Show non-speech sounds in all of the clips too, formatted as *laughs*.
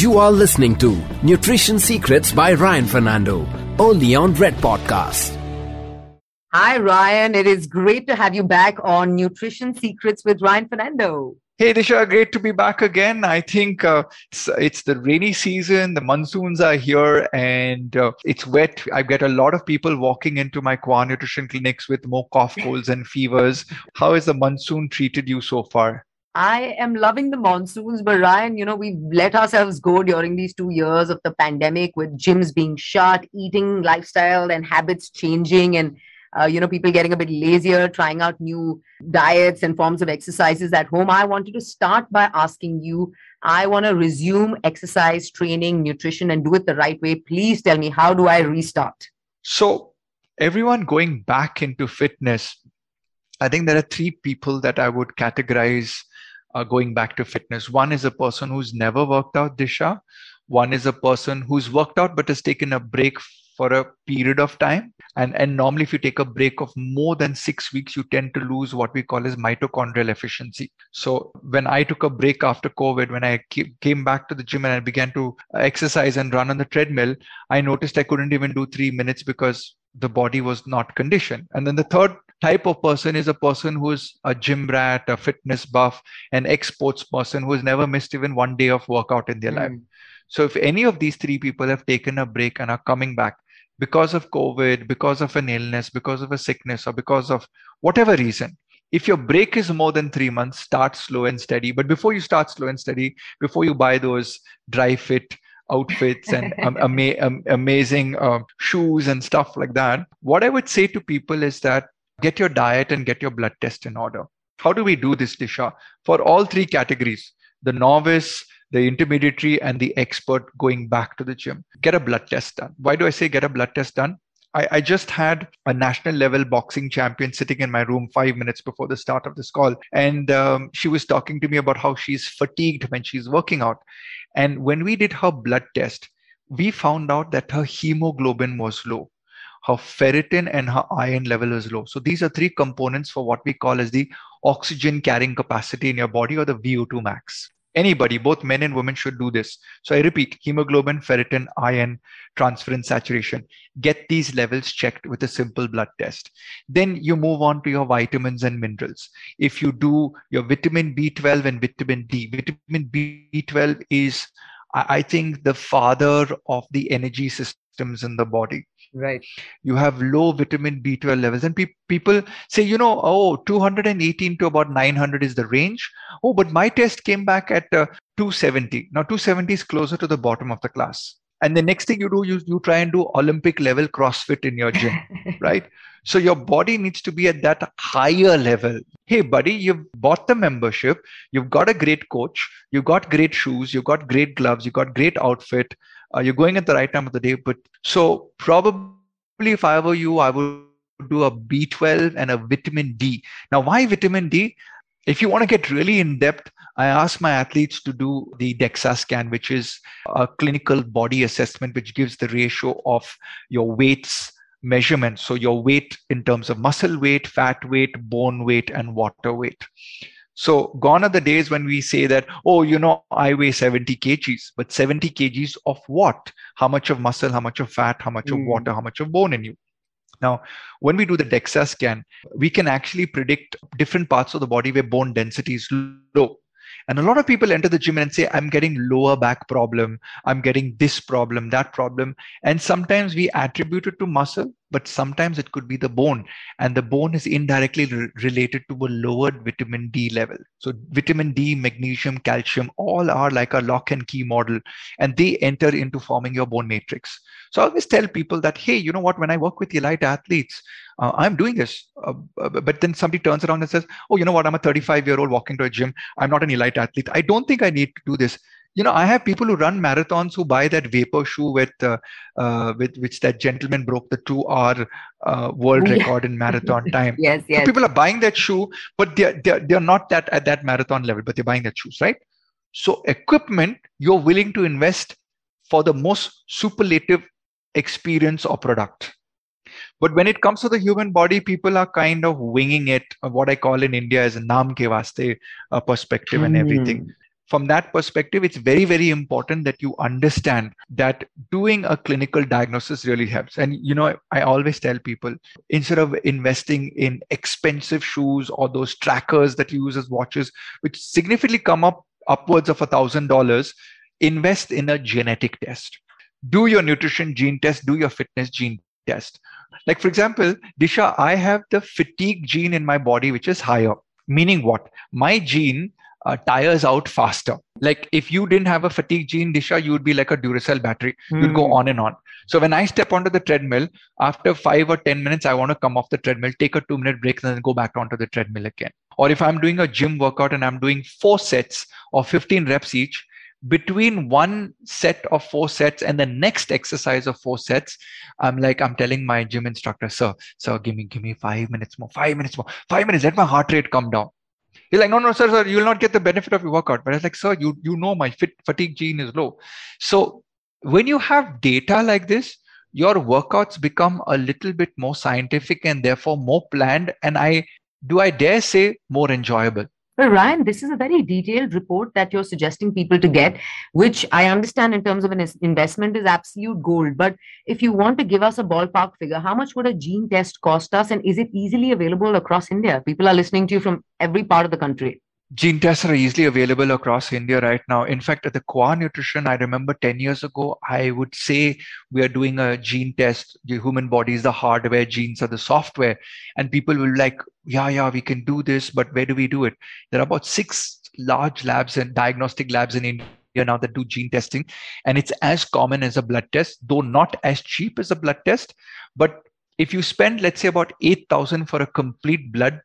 You are listening to Nutrition Secrets by Ryan Fernando, only on Red Podcast. Hi, Ryan. It is great to have you back on Nutrition Secrets with Ryan Fernando. Hey, Disha, great to be back again. I think uh, it's, it's, the rainy season, the monsoons are here, and uh, it's wet. I get a lot of people walking into my Qua Nutrition clinics with more cough, colds, and fevers. How has the monsoon treated you so far? I am loving the monsoons, but Ryan, you know, we've let ourselves go during these two years of the pandemic with gyms being shut, eating lifestyle and habits changing, and uh, you know, people getting a bit lazier, trying out new diets and forms of exercises at home. I wanted to start by asking you I want to resume exercise, training, nutrition, and do it the right way. Please tell me, how do I restart? So, everyone going back into fitness, I think there are three people that I would categorize uh, going back to fitness. One is a person who's never worked out, Disha. One is a person who's worked out but has taken a break for a period of time. And, and normally, if you take a break of more than six weeks, you tend to lose what we call as mitochondrial efficiency. So, when I took a break after COVID, when I came back to the gym and I began to exercise and run on the treadmill, I noticed I couldn't even do three minutes because the body was not conditioned. And then the third type of person is a person who's a gym rat, a fitness buff, an ex sports person who has never missed even one day of workout in their mm. life. So if any of these three people have taken a break and are coming back because of COVID, because of an illness, because of a sickness, or because of whatever reason, if your break is more than three months, start slow and steady. But before you start slow and steady, before you buy those dry fit outfits and um, *laughs* ama- um, amazing uh, shoes and stuff like that, what I would say to people is that get your diet and get your blood test in order. How do we do this, Disha? For all three categories the novice, the intermediary, and the expert going back to the gym, get a blood test done. Why do I say get a blood test done? I, I, just had a national level boxing champion sitting in my room five minutes before the start of this call. And um, she was talking to me about how she's fatigued when she's working out. And when we did her blood test, we found out that her hemoglobin was low her ferritin and her iron level is low. So these are three components for what we call as the oxygen carrying capacity in your body or the VO2 max. Anybody, both men and women, should do this. So I repeat hemoglobin, ferritin, iron, transferrin, saturation. Get these levels checked with a simple blood test. Then you move on to your vitamins and minerals. If you do your vitamin B12 and vitamin D, vitamin B12 is, I think, the father of the energy systems in the body right. You have low vitamin b12 levels. And pe- people say you know oh 218 to about 900 is the range. Oh but my test came back at uh, 270 now 270 is closer to the bottom of the class. And the next thing you do you, you try and do olympic level crossfit in your gym *laughs* right? So your body needs to be at that higher level. Hey buddy you've bought the membership. You've got a great coach. You've got great shoes. You've got great gloves. You've got great outfit uh, you're going at the right time of the day. But so probably if I were you, I would do a B12 and a vitamin D. Now, why vitamin D? If you want to get really in depth, I ask my athletes to do the DEXA scan, which is a clinical body assessment, which gives the ratio of your weights measurement. So, your weight in terms of muscle weight, fat weight, bone weight, and water weight. So gone are the days when we say that, oh, you know, I weigh 70 kgs, but 70 kgs of what? How much of muscle, how much of fat, how much mm. of hmm. water, how much of bone in you? Now, when we do the DEXA scan, we can actually predict different parts of the body where bone density is low. And a lot of people enter the gym and say, I'm getting lower back problem. I'm getting this problem, that problem. And sometimes we attribute it to muscle, but sometimes it could be the bone. And the bone is indirectly re- related to a lowered vitamin D level. So vitamin D, magnesium, calcium, all are like a lock and key model, and they enter into forming your bone matrix. So I always tell people that, hey, you know what, when I work with elite athletes, uh, I'm doing this. Uh, but then somebody turns around and says, oh, you know what, I'm a 35 year old walking to a gym. I'm not an elite athlete. I don't think I need to do this. You know, I have people who run marathons who buy that vapor shoe with, uh, uh with which that gentleman broke the two-hour uh, world record in marathon *laughs* time. yes, yes. So people are buying that shoe, but they're, they're they're not that at that marathon level, but they're buying that shoes, right? So equipment you're willing to invest for the most superlative experience or product but when it comes to the human body, people are kind of winging it, what I call in India as a naam ke vaste uh, perspective mm. and everything. From that perspective, it's very, very important that you understand that doing a clinical diagnosis really helps. And, you know, I always tell people instead of investing in expensive shoes or those trackers that you use as watches, which significantly come up upwards of a thousand dollars, invest in a genetic test. Do your nutrition gene test, do your fitness gene test. Like, for example, Disha, I have the fatigue gene in my body, which is higher. Meaning what? My gene uh, tires out faster. Like if you didn't have a fatigue gene, Disha, you would be like a Duracell battery. Mm. You'd go hmm. on and on. So when I step onto the treadmill, after five or 10 minutes, I want to come off the treadmill, take a two minute break, and then go back onto the treadmill again. Or if I'm doing a gym workout and I'm doing four sets of 15 reps each, between one set of four sets and the next exercise of four sets, I'm like, I'm telling my gym instructor, sir, sir, give me, give me five minutes more, five minutes more, five minutes, let my heart rate come down. He's like, no, no, sir, sir, you will not get the benefit of your workout. But I was like, sir, you you know my fit fatigue gene is low. So when you have data like this, your workouts become a little bit more scientific and therefore more planned. And I do I dare say more enjoyable. Ryan, this is a very detailed report that you're suggesting people to get, which I understand in terms of an investment is absolute gold. But if you want to give us a ballpark figure, how much would a gene test cost us? And is it easily available across India? People are listening to you from every part of the country. Gene tests are easily available across India right now. In fact, at the Qua Nutrition, I remember 10 years ago, I would say we are doing a gene test. The human body is the hardware, genes are the software. And people will like, yeah, yeah, we can do this, but where do we do it? There are about six large labs and diagnostic labs in India now that do gene testing. And it's as common as a blood test, though not as cheap as a blood test. But if you spend, let's say, about 8,000 for a complete blood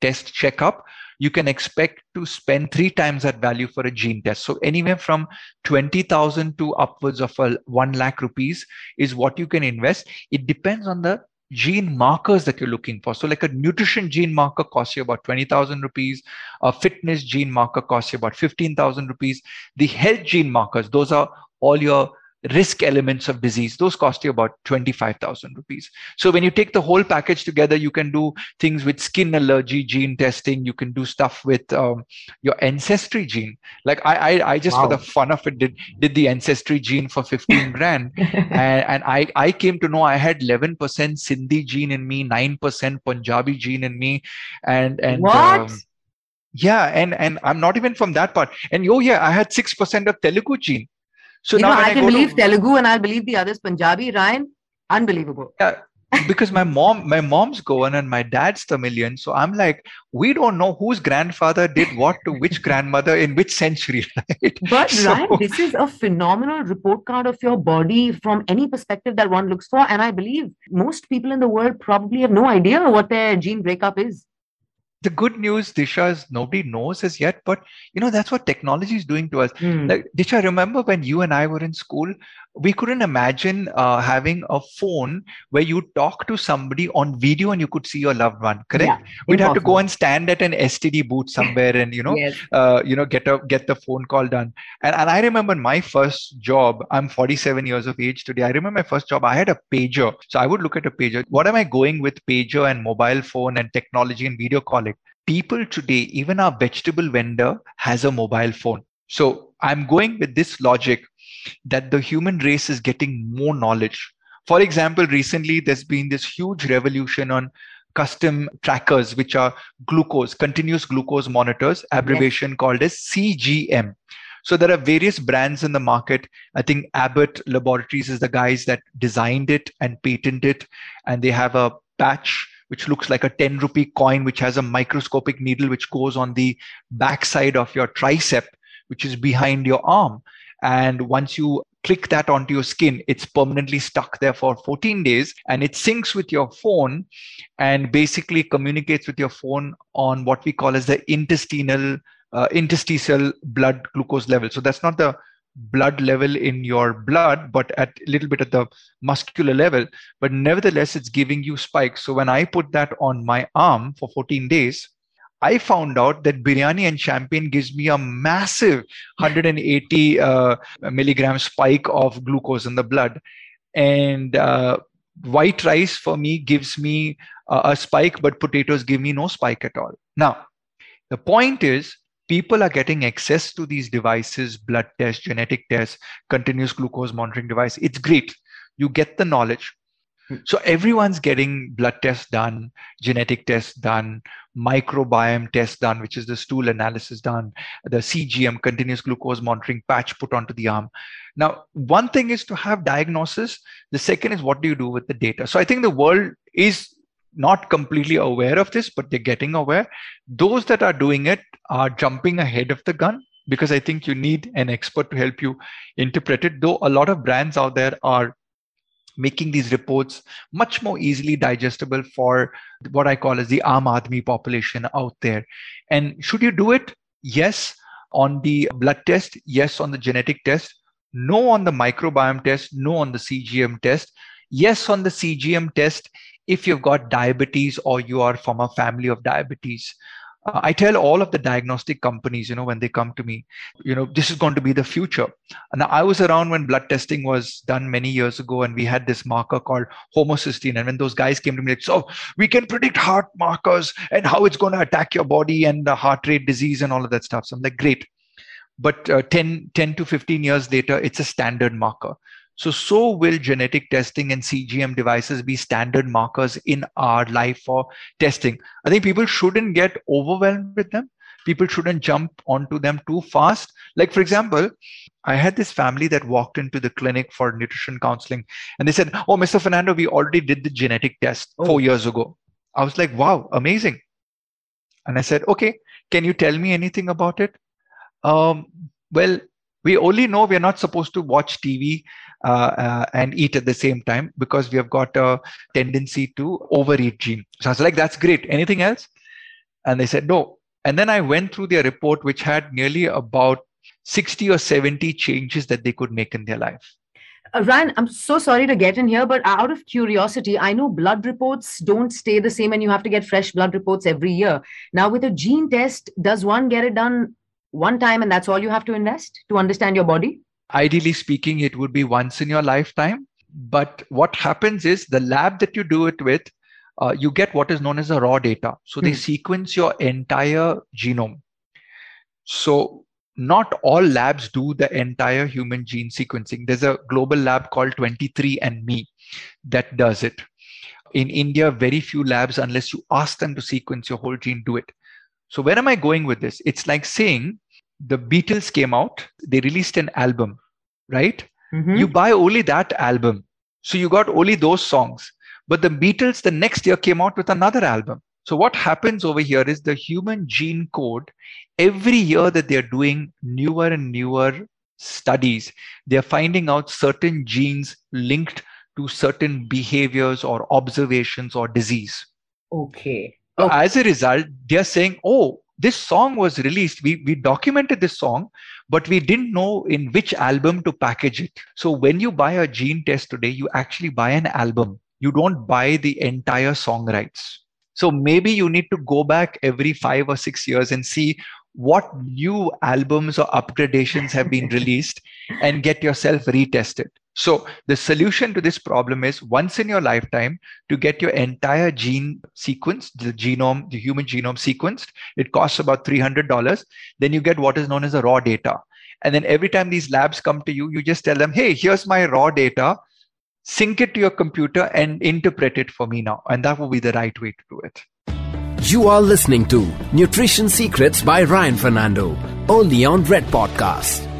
test checkup, you can expect to spend three times that value for a gene test. So anywhere from 20,000 to upwards of a 1 lakh rupees is what you can invest. It depends on the gene markers that you're looking for. So like a nutrition gene marker costs you about 20,000 rupees. A fitness gene marker costs you about 15,000 rupees. The health gene markers, those are all your risk elements of disease those cost you about 25000 rupees. So when you take the whole package together you can do things with skin allergy gene testing you can do stuff with um, your ancestry gene. Like i i, I just wow. for the fun of it did did the ancestry gene for 15 *laughs* grand. And, and i i came to know i had 11% sindhi gene in me 9% punjabi gene in me and and what? Um, yeah and and i'm not even from that part. And oh yeah i had 6% of telugu gene so you now know, I can I believe to, Telugu and I'll believe the others Punjabi, Ryan. Unbelievable. Yeah, because my mom, my mom's Goan and my dad's Tamilian. So I'm like, we don't know whose grandfather did what to which grandmother in which century, *laughs* right? But so, Ryan, this is a phenomenal report card of your body from any perspective that one looks for. And I believe most people in the world probably have no idea what their gene breakup is the good news, Disha, is nobody knows as yet, but you know that's what technology is doing to us. Mm. Like, Disha, remember when you and I were in school, we couldn't imagine uh, having a phone where you talk to somebody on video and you could see your loved one. Correct? Yeah, We'd impossible. have to go and stand at an STD booth somewhere and you know, yes. uh, you know, get a get the phone call done. And and I remember my first job. I'm 47 years of age today. I remember my first job. I had a pager, so I would look at a pager. What am I going with pager and mobile phone and technology and video calling? People today, even our vegetable vendor has a mobile phone. So I'm going with this logic that the human race is getting more knowledge. For example, recently there's been this huge revolution on custom trackers, which are glucose, continuous glucose monitors, abbreviation yes. called as CGM. So there are various brands in the market. I think Abbott Laboratories is the guys that designed it and patented it. And they have a patch which looks like a 10 rupee coin, which has a microscopic needle which goes on the backside of your tricep, which is behind your arm. And once you click that onto your skin, it's permanently stuck there for 14 days and it syncs with your phone and basically communicates with your phone on what we call as the intestinal uh, interstitial blood glucose level. So that's not the blood level in your blood, but at a little bit at the muscular level. But nevertheless, it's giving you spikes. So when I put that on my arm for 14 days, I found out that biryani and champagne gives me a massive 180 uh, milligram spike of glucose in the blood. And uh, white rice for me gives me uh, a spike, but potatoes give me no spike at all. Now, the point is, people are getting access to these devices, blood tests, genetic tests, continuous glucose monitoring device. It's great. You get the knowledge. So everyone's getting blood tests done, genetic tests done, microbiome tests done, which is the stool analysis done, the CGM, continuous glucose monitoring patch put onto the arm. Now, one thing is to have diagnosis. The second is what do you do with the data? So I think the world is not completely aware of this, but they're getting aware. Those that are doing it are jumping ahead of the gun because I think you need an expert to help you interpret it. Though a lot of brands out there are making these reports much more easily digestible for what I call as the Aam Aadmi population out there. And should you do it? Yes, on the blood test, yes, on the genetic test, no on the microbiome test, no on the CGM test, yes on the CGM test if you've got diabetes or you are from a family of diabetes. Uh, I tell all of the diagnostic companies, you know, when they come to me, you know, this is going to be the future. And I was around when blood testing was done many years ago, and we had this marker called homocysteine. And when those guys came to me, like, so we can predict heart markers and how it's going to attack your body and the heart rate disease and all of that stuff. So I'm like, great. But uh, 10, 10 to 15 years later, it's a standard marker. So, so will genetic testing and CGM devices be standard markers in our life for testing. I think people shouldn't get overwhelmed with them. People shouldn't jump onto them too fast. Like, for example, I had this family that walked into the clinic for nutrition counseling and they said, Oh, Mr. Fernando, we already did the genetic test oh. four years ago. I was like, Wow, amazing. And I said, Okay, can you tell me anything about it? Um, well, we only know we're not supposed to watch TV and eat at the same time because we have got a tendency to overeat gene. So I was like, that's great. Anything else? And they said, no. And then I went through their report, which had nearly about 60 or 70 changes that they could make in their life. Uh, Ryan, I'm so sorry to get in here, but out of curiosity, I know blood reports don't stay the same and you have to get fresh blood reports every year. Now, with a gene test, does one get it done one time and that's all you have to invest to understand your body? Ideally speaking, it would be once in your lifetime. But what happens is the lab that you do it with, uh, you get what is known as the raw data. So they hmm. sequence your entire genome. So not all labs do the entire human gene sequencing. There's a global lab called 23andMe that does it. In India, very few labs, unless you ask them to sequence your whole gene, do it. So where am I going with this? It's like saying the Beatles came out, they released an album, right? Mm-hmm. You buy only that album. So you got only those songs. But the Beatles the next year came out with another album. So what happens over here is the human gene code, every year that they're doing newer and newer studies, they're finding out certain genes linked to certain behaviors or observations or disease. Okay. okay. As a result, they're saying, oh, this song was released we, we documented this song but we didn't know in which album to package it. So when you buy a gene test today you actually buy an album. You don't buy the entire song rights. So maybe you need to go back every five or six years and see what new albums or upgradations have been released and get yourself retested so the solution to this problem is once in your lifetime to get your entire gene sequence, the genome, the human genome sequenced, it costs about $300. Then you get what is known as the raw data. And then every time these labs come to you, you just tell them, hey, here's my raw data, sync it to your computer and interpret it for me now. And that will be the right way to do it. You are listening to Nutrition Secrets by Ryan Fernando, only on Red Podcast.